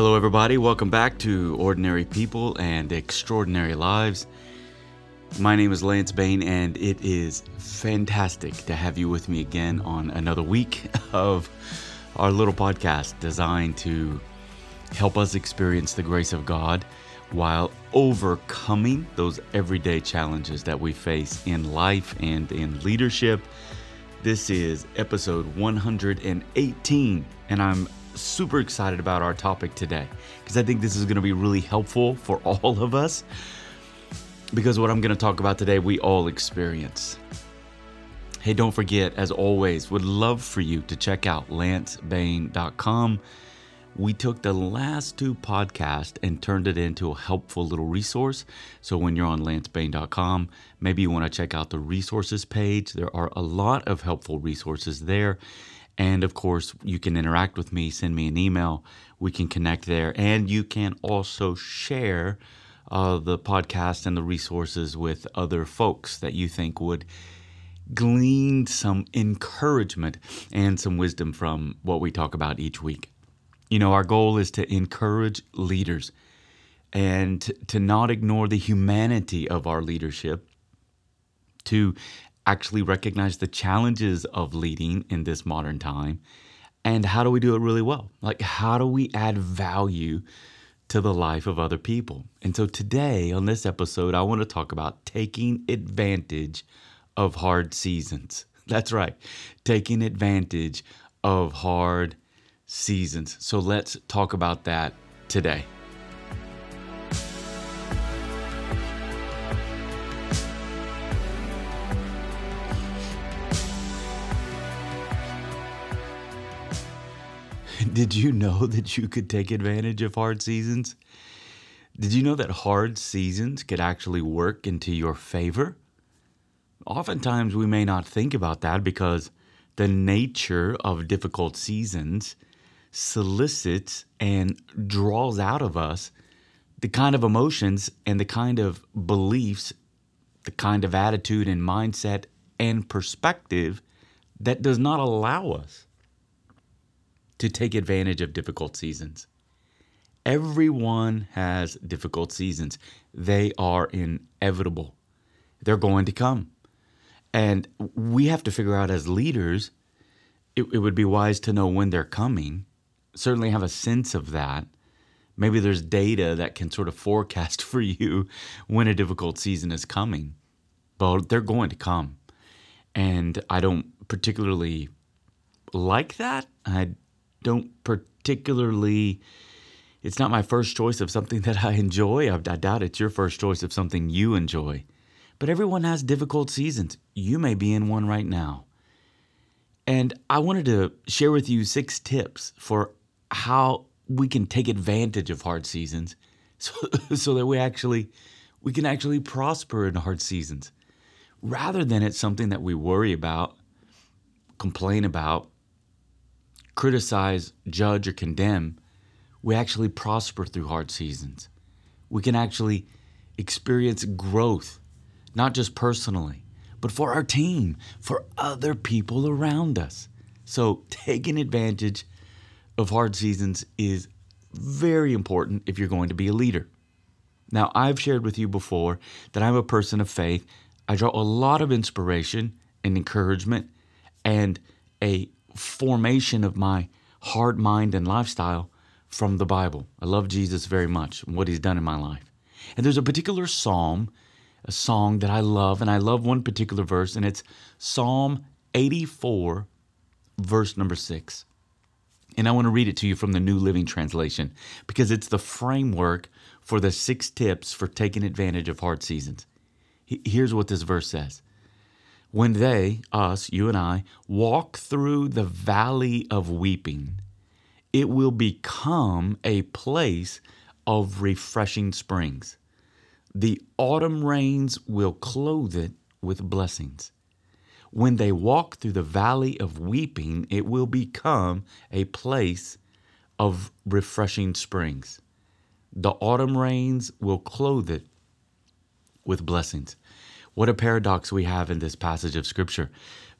Hello, everybody. Welcome back to Ordinary People and Extraordinary Lives. My name is Lance Bain, and it is fantastic to have you with me again on another week of our little podcast designed to help us experience the grace of God while overcoming those everyday challenges that we face in life and in leadership. This is episode 118, and I'm super excited about our topic today because I think this is going to be really helpful for all of us. Because what I'm going to talk about today, we all experience. Hey, don't forget, as always, would love for you to check out lancebain.com. We took the last two podcasts and turned it into a helpful little resource. So when you're on lancebain.com, maybe you want to check out the resources page. There are a lot of helpful resources there. And of course, you can interact with me, send me an email. We can connect there. And you can also share uh, the podcast and the resources with other folks that you think would glean some encouragement and some wisdom from what we talk about each week. You know, our goal is to encourage leaders and to not ignore the humanity of our leadership, to actually recognize the challenges of leading in this modern time and how do we do it really well? Like, how do we add value to the life of other people? And so, today on this episode, I want to talk about taking advantage of hard seasons. That's right, taking advantage of hard seasons. So, let's talk about that today. Did you know that you could take advantage of hard seasons? Did you know that hard seasons could actually work into your favor? Oftentimes, we may not think about that because the nature of difficult seasons solicits and draws out of us the kind of emotions and the kind of beliefs, the kind of attitude and mindset and perspective that does not allow us to take advantage of difficult seasons. Everyone has difficult seasons. They are inevitable. They're going to come. And we have to figure out as leaders, it, it, would be wise to know when they're coming, certainly have a sense of that. Maybe there's data that can sort of forecast for you when a difficult season is coming, but they're going to come. And I don't particularly like that. I don't particularly it's not my first choice of something that I enjoy. I, doubt it's your first choice of something you enjoy. But everyone has difficult seasons. You may be in one right now. And I wanted to share with you six tips for how we can take advantage of hard seasons so, so that we actually we can actually prosper in hard seasons rather than it's something that we worry about, complain about, criticize, judge, or condemn, we actually prosper through hard seasons. We can actually experience growth, not just personally, but for our team, for other people around us. So, taking advantage of hard seasons is very important if you're going to be a leader. Now, I've shared with you before that I'm a person of faith. I draw a lot of inspiration and encouragement and a formation of my heart, mind, and lifestyle from the Bible. I love Jesus very much and what he's done in my life. And there's a particular psalm, a song that I love, and I love one particular verse, and it's Psalm 84, verse number 6. And I want to read it to you from the New Living Translation because it's the framework for the six tips for taking advantage of hard seasons. Here's what this verse says when they, us, you and I, walk through the valley of weeping, it will become a place of refreshing springs. The autumn rains will clothe it with blessings. When they walk through the valley of weeping, it will become a place of refreshing springs. The autumn rains will clothe it with blessings. What a paradox we have in this passage of Scripture.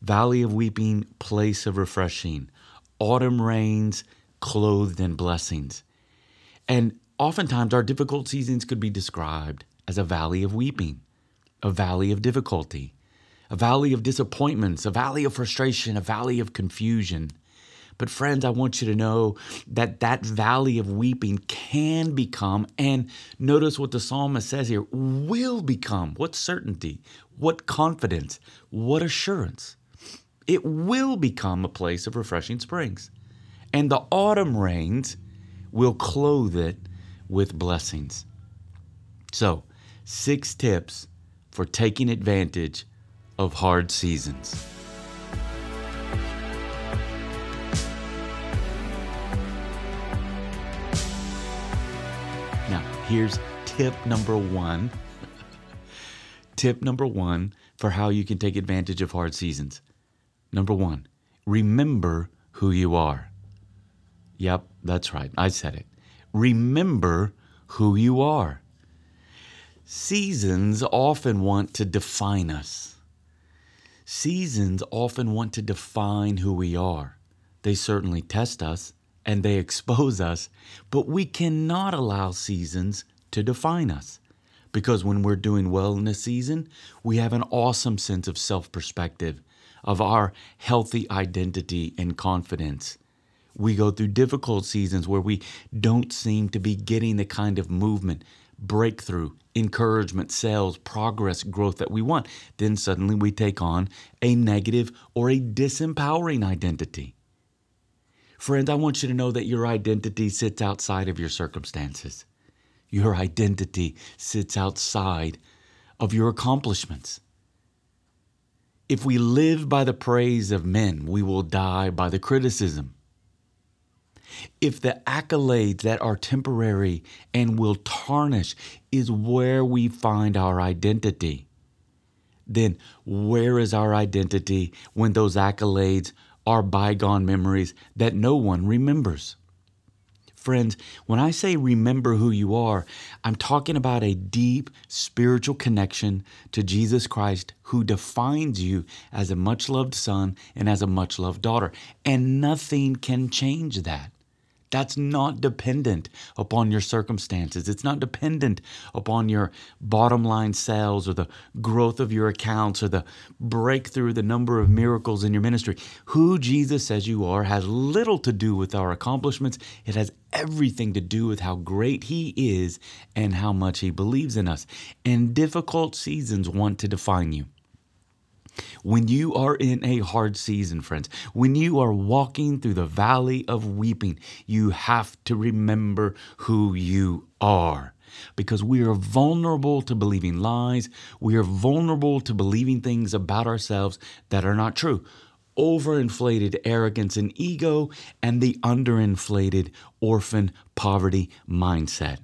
Valley of weeping, place of refreshing. Autumn rains, clothed in blessings. And oftentimes, our difficult seasons could be described as a valley of weeping, a valley of difficulty, a valley of disappointments, a valley of frustration, a valley of confusion. But, friends, I want you to know that that valley of weeping can become, and notice what the psalmist says here, will become. What certainty, what confidence, what assurance. It will become a place of refreshing springs. And the autumn rains will clothe it with blessings. So, six tips for taking advantage of hard seasons. Here's tip number one. tip number one for how you can take advantage of hard seasons. Number one, remember who you are. Yep, that's right. I said it. Remember who you are. Seasons often want to define us. Seasons often want to define who we are. They certainly test us and they expose us, but we cannot allow seasons to define us. Because when we're doing well in a season, we have an awesome sense of self perspective, of our healthy identity and confidence. We go through difficult seasons where we don't seem to be getting the kind of movement, breakthrough, encouragement, sales, progress, growth that we want. Then suddenly we take on a negative or a disempowering identity. Friends, I want you to know that your identity sits outside of your circumstances. Your identity sits outside of your accomplishments. If we live by the praise of men, we will die by the criticism. If the accolades that are temporary and will tarnish is where we find our identity, then where is our identity when those accolades are bygone memories that no one remembers? Friends, when I say remember who you are, I'm talking about a deep spiritual connection to Jesus Christ who defines you as a much loved son and as a much loved daughter. And nothing can change that. That's not dependent upon your circumstances. It's not dependent upon your bottom line sales or the growth of your accounts or the breakthrough, the number of miracles in your ministry. Who Jesus says you are has little to do with our accomplishments. It has everything to do with how great He is and how much He believes in us. And difficult seasons want to define you. When you are in a hard season, friends, when you are walking through the valley of weeping, you have to remember who you are. Because we are vulnerable to believing lies. We are vulnerable to believing things about ourselves that are not true. Overinflated arrogance and ego, and the underinflated orphan poverty mindset.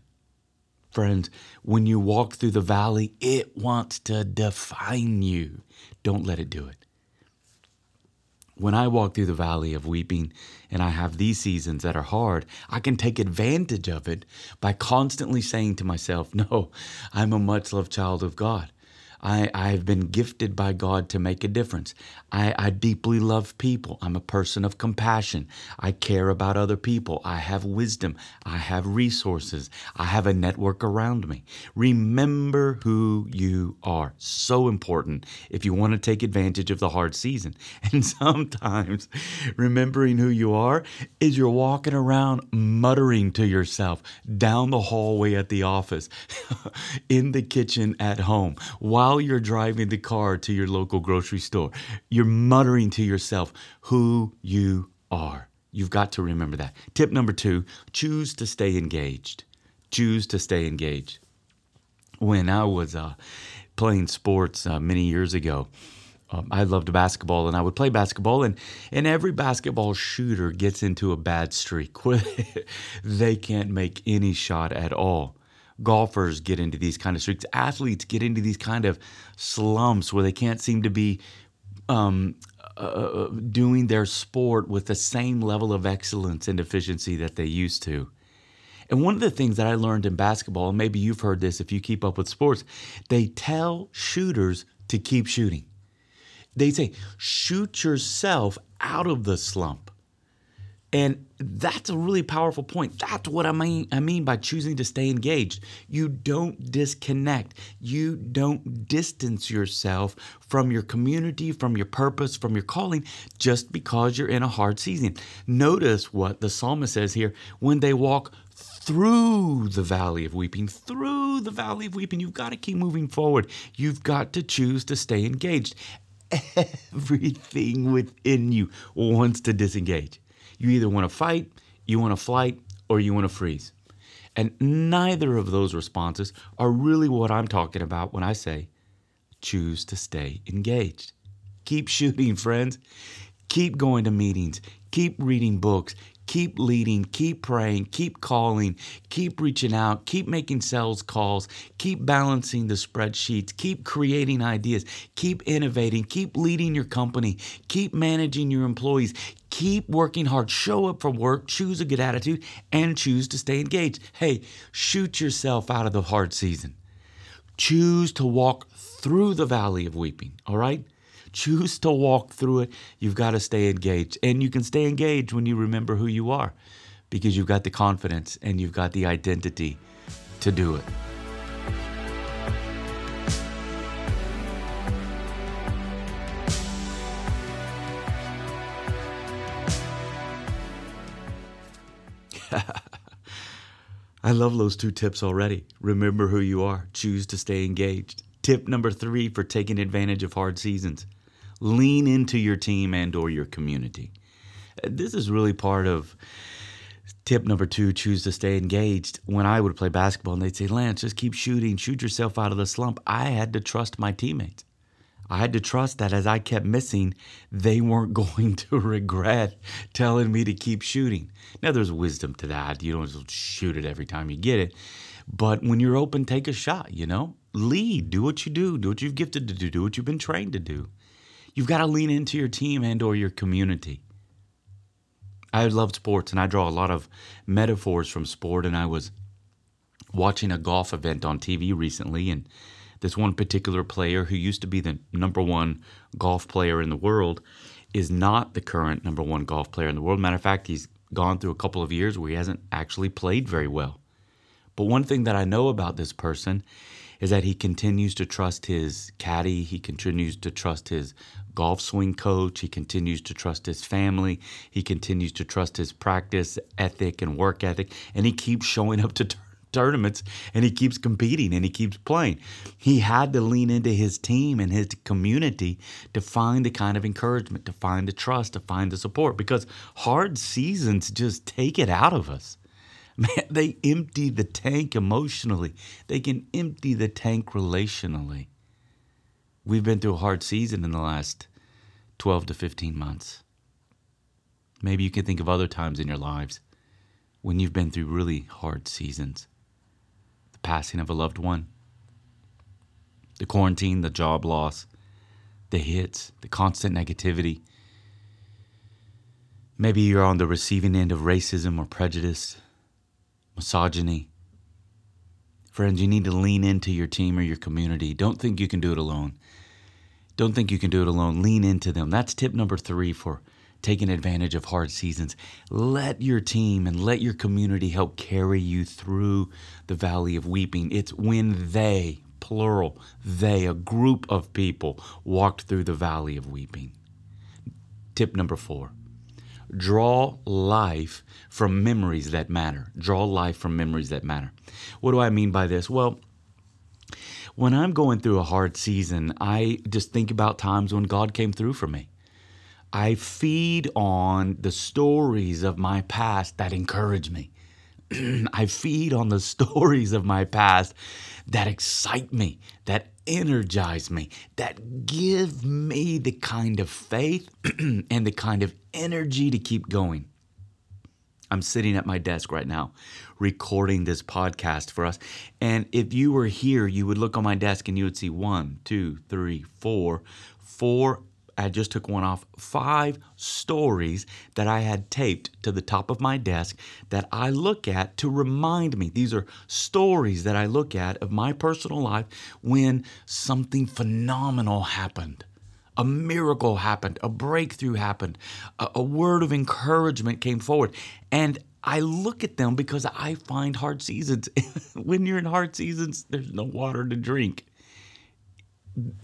Friends, when you walk through the valley, it wants to define you. Don't let it do it. When I walk through the valley of weeping and I have these seasons that are hard, I can take advantage of it by constantly saying to myself, No, I'm a much loved child of God. I, I've been gifted by God to make a difference. I, I deeply love people. I'm a person of compassion. I care about other people. I have wisdom. I have resources. I have a network around me. Remember who you are. So important if you want to take advantage of the hard season. And sometimes remembering who you are is you're walking around muttering to yourself down the hallway at the office, in the kitchen at home, while you're driving the car to your local grocery store. You're muttering to yourself who you are. You've got to remember that. Tip number two choose to stay engaged. Choose to stay engaged. When I was uh, playing sports uh, many years ago, um, I loved basketball and I would play basketball, and, and every basketball shooter gets into a bad streak where they can't make any shot at all. Golfers get into these kind of streaks. Athletes get into these kind of slumps where they can't seem to be um, uh, uh, doing their sport with the same level of excellence and efficiency that they used to. And one of the things that I learned in basketball, and maybe you've heard this if you keep up with sports, they tell shooters to keep shooting. They say, shoot yourself out of the slump. And that's a really powerful point. That's what I mean I mean by choosing to stay engaged. You don't disconnect. You don't distance yourself from your community, from your purpose, from your calling just because you're in a hard season. Notice what the psalmist says here, when they walk through the valley of weeping, through the valley of weeping. You've got to keep moving forward. You've got to choose to stay engaged. Everything within you wants to disengage. You either want to fight, you want to flight, or you want to freeze. And neither of those responses are really what I'm talking about when I say choose to stay engaged. Keep shooting, friends. Keep going to meetings. Keep reading books. Keep leading, keep praying, keep calling, keep reaching out, keep making sales calls, keep balancing the spreadsheets, keep creating ideas, keep innovating, keep leading your company, keep managing your employees, keep working hard, show up for work, choose a good attitude, and choose to stay engaged. Hey, shoot yourself out of the hard season. Choose to walk through the valley of weeping, all right? Choose to walk through it, you've got to stay engaged. And you can stay engaged when you remember who you are because you've got the confidence and you've got the identity to do it. I love those two tips already. Remember who you are, choose to stay engaged. Tip number three for taking advantage of hard seasons lean into your team and or your community. This is really part of tip number two choose to stay engaged. When i would play basketball and they'd say lance just keep shooting shoot yourself out of the slump i had to trust my teammates. I had to trust that as i kept missing they weren't going to regret telling me to keep shooting. Now there's wisdom to that. You don't just shoot it every time you get it. But when you're open take a shot you know? Lead. Do what you do. Do what you've gifted to do. Do what you've been trained to do You've got to lean into your team and or your community. I love sports and I draw a lot of metaphors from sport and I was watching a golf event on TV recently and this one particular player who used to be the number one golf player in the world is not the current number one golf player in the world. Matter of fact, he's gone through a couple of years where he hasn't actually played very well. But one thing that I know about this person is that he continues to trust his caddy, he continues to trust his golf swing coach, he continues to trust his family, he continues to trust his practice ethic and work ethic, and he keeps showing up to tournaments and he keeps competing and he keeps playing. He had to lean into his team and his community to find the kind of encouragement, to find the trust, to find the support because hard seasons just take it out of us. Man, they empty the tank emotionally. They can empty the tank relationally. We've been through a hard season in the last 12 to 15 months. Maybe you can think of other times in your lives when you've been through really hard seasons. The passing of a loved one, the quarantine, the job loss, the hits, the constant negativity. Maybe you're on the receiving end of racism or prejudice misogyny. Friends, you need to lean into your team or your community. Don't think you can do it alone. Don't think you can do it alone. Lean into them. That's tip number three for taking advantage of hard seasons. Let your team and let your community help carry you through the valley of weeping. It's when they, plural, they, a group of people, walked through the valley of weeping. Tip number four draw life from memories that matter. Draw life from memories that matter. What do I mean by this? Well, when I'm going through a hard season, I just think about times when God came through for me. I feed on the stories of my past that encourage me. I feed on the stories of my past that excite me, that energize me, that give me the kind of faith and the kind of energy to keep going. I'm sitting at my desk right now recording this podcast for us. And if you were here, you would look on my desk and you would see one, two, three, four, four I just took one off five stories that I had taped to the top of my desk that I look at to remind me. These are stories that I look at of my personal life when something phenomenal happened. a miracle happened, a breakthrough happened, a, a word of encouragement came forward. And I look at them because I find hard seasons. when you're in hard seasons, there's no water to drink.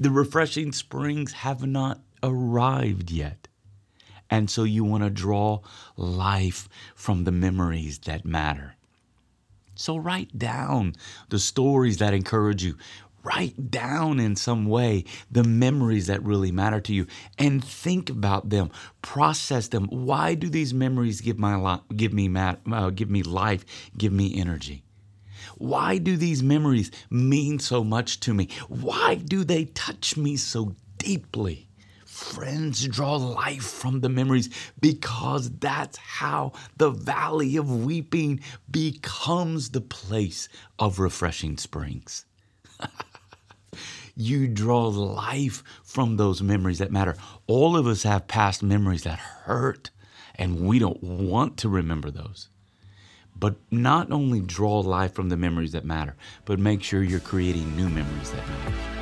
The refreshing springs have not arrived yet. And so you want to draw life from the memories that matter. So write down the stories that encourage you. Write down in some way the memories that really matter to you and think about them, process them. Why do these memories give my life, give me uh, give me life, give me energy? Why do these memories mean so much to me? Why do they touch me so deeply? Friends draw life from the memories because that's how the valley of weeping becomes the place of refreshing springs. you draw life from those memories that matter. All of us have past memories that hurt, and we don't want to remember those. But not only draw life from the memories that matter, but make sure you're creating new memories that matter.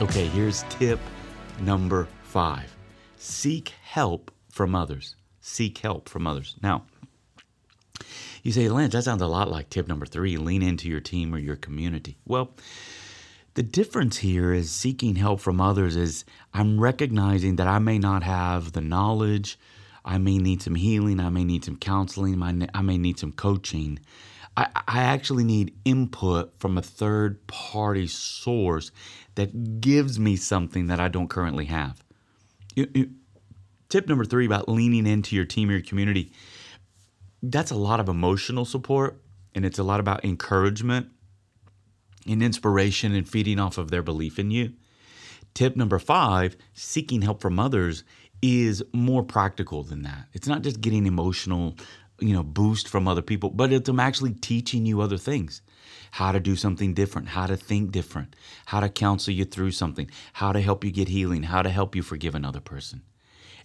Okay, here's tip number five seek help from others. Seek help from others. Now, you say, Lance, that sounds a lot like tip number three lean into your team or your community. Well, the difference here is seeking help from others is I'm recognizing that I may not have the knowledge, I may need some healing, I may need some counseling, I may need some coaching. I, I actually need input from a third party source that gives me something that I don't currently have. You, you, tip number three about leaning into your team or your community that's a lot of emotional support and it's a lot about encouragement and inspiration and feeding off of their belief in you. Tip number five seeking help from others is more practical than that. It's not just getting emotional you know boost from other people but it's i'm actually teaching you other things. How to do something different how to think different how to counsel you through something how to help you get healing how to help you forgive another person.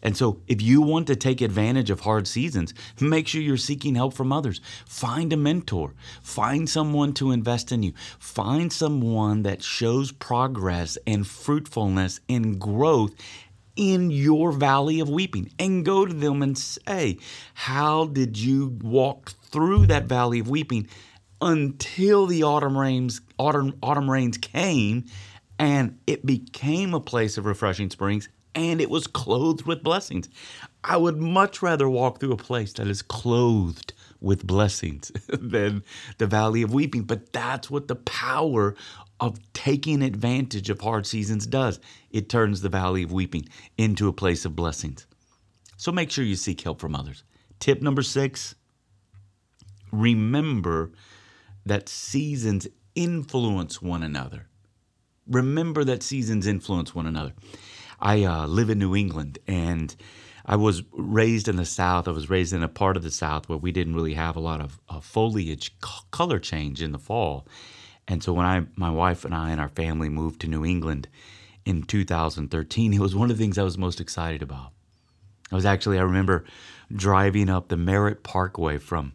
And so, if you want to take advantage of hard seasons, make sure you're seeking help from others. Find a mentor, find someone to invest in you, find someone that shows progress and fruitfulness and growth in your valley of weeping and go to them and say, How did you walk through that valley of weeping until the autumn rains, autumn, autumn rains came and it became a place of refreshing springs and it was clothed with blessings? I would much rather walk through a place that is clothed with blessings than the valley of weeping. But that's what the power of taking advantage of hard seasons does. It turns the valley of weeping into a place of blessings. So make sure you seek help from others. Tip number six remember that seasons influence one another. Remember that seasons influence one another. I uh, live in New England and I was raised in the South. I was raised in a part of the South where we didn't really have a lot of uh, foliage color change in the fall. And so when I, my wife and I and our family moved to New England in 2013, it was one of the things I was most excited about. I was actually, I remember driving up the Merritt Parkway from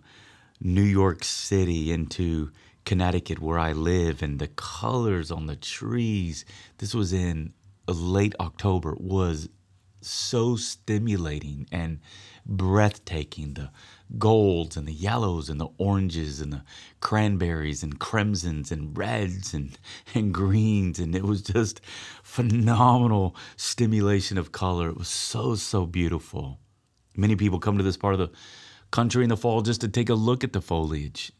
New York City into Connecticut, where I live, and the colors on the trees. This was in late October, was so stimulating and breathtaking. The golds and the yellows and the oranges and the cranberries and crimsons and reds and, and greens. And it was just phenomenal stimulation of color. It was so, so beautiful. Many people come to this part of the country in the fall just to take a look at the foliage.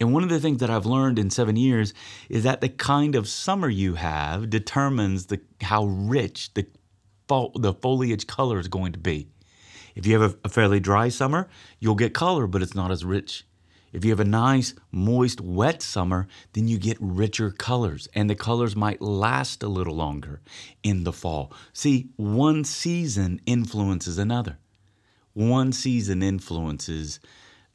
And one of the things that I've learned in seven years is that the kind of summer you have determines the, how rich the, the foliage color is going to be. If you have a, a fairly dry summer, you'll get color, but it's not as rich. If you have a nice, moist, wet summer, then you get richer colors, and the colors might last a little longer in the fall. See, one season influences another. One season influences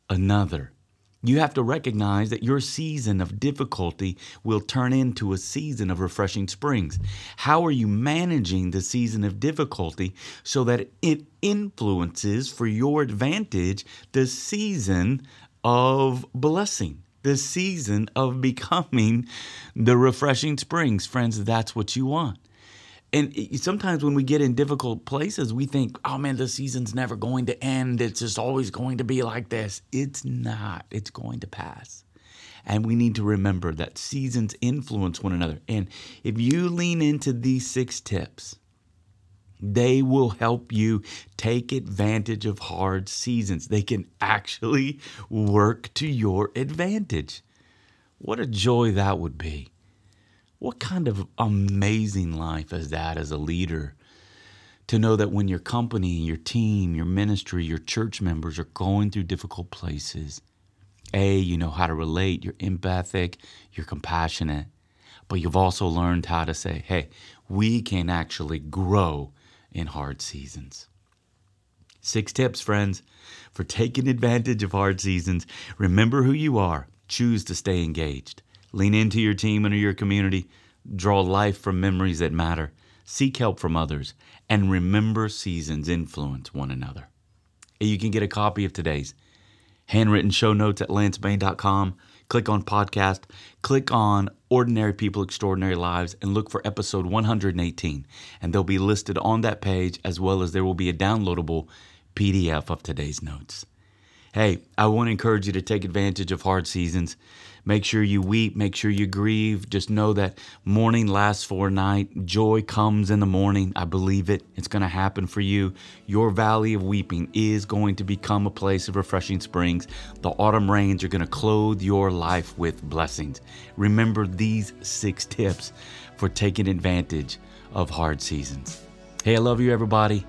another. You have to recognize that your season of difficulty will turn into a season of refreshing springs. How are you managing the season of difficulty so that it influences for your advantage the season of blessing? the season of becoming the refreshing springs. Friends, that's what you want. And sometimes when we get in difficult places, we think, oh man, the season's never going to end. It's just always going to be like this. It's not, it's going to pass. And we need to remember that seasons influence one another. And if you lean into these six tips, they will help you take advantage of hard seasons. They can actually work to your advantage. What a joy that would be. What kind of amazing life is that as a leader? To know that when your company, your team, your ministry, your church members are going through difficult places, A, you know how to relate, you're empathic, you're compassionate, but you've also learned how to say, hey, we can actually grow in hard seasons. Six tips, friends, for taking advantage of hard seasons. Remember who you are. Choose to stay engaged. Lean into your team and your community. Draw life from memories that matter. Seek help from others. And remember seasons influence one another. You can get a copy of today's handwritten show notes at lancebain.com click on podcast, click on Ordinary People, Extraordinary Lives, and look for episode 118. And they'll be listed on that page, as well as there will be a downloadable PDF of today's notes. Hey, I want to encourage you to take advantage of hard seasons. Make sure you weep, make sure you grieve. Just know that mourning lasts for a night. Joy comes in the morning. I believe it. It's going to happen for you. Your valley of weeping is going to become a place of refreshing springs. The autumn rains are going to clothe your life with blessings. Remember these six tips for taking advantage of hard seasons. Hey, I love you, everybody.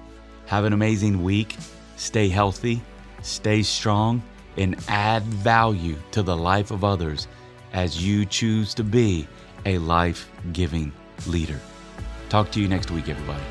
Have an amazing week. Stay healthy, stay strong and add value to the life of others as you choose to be a life giving leader. Talk to you next week, everybody.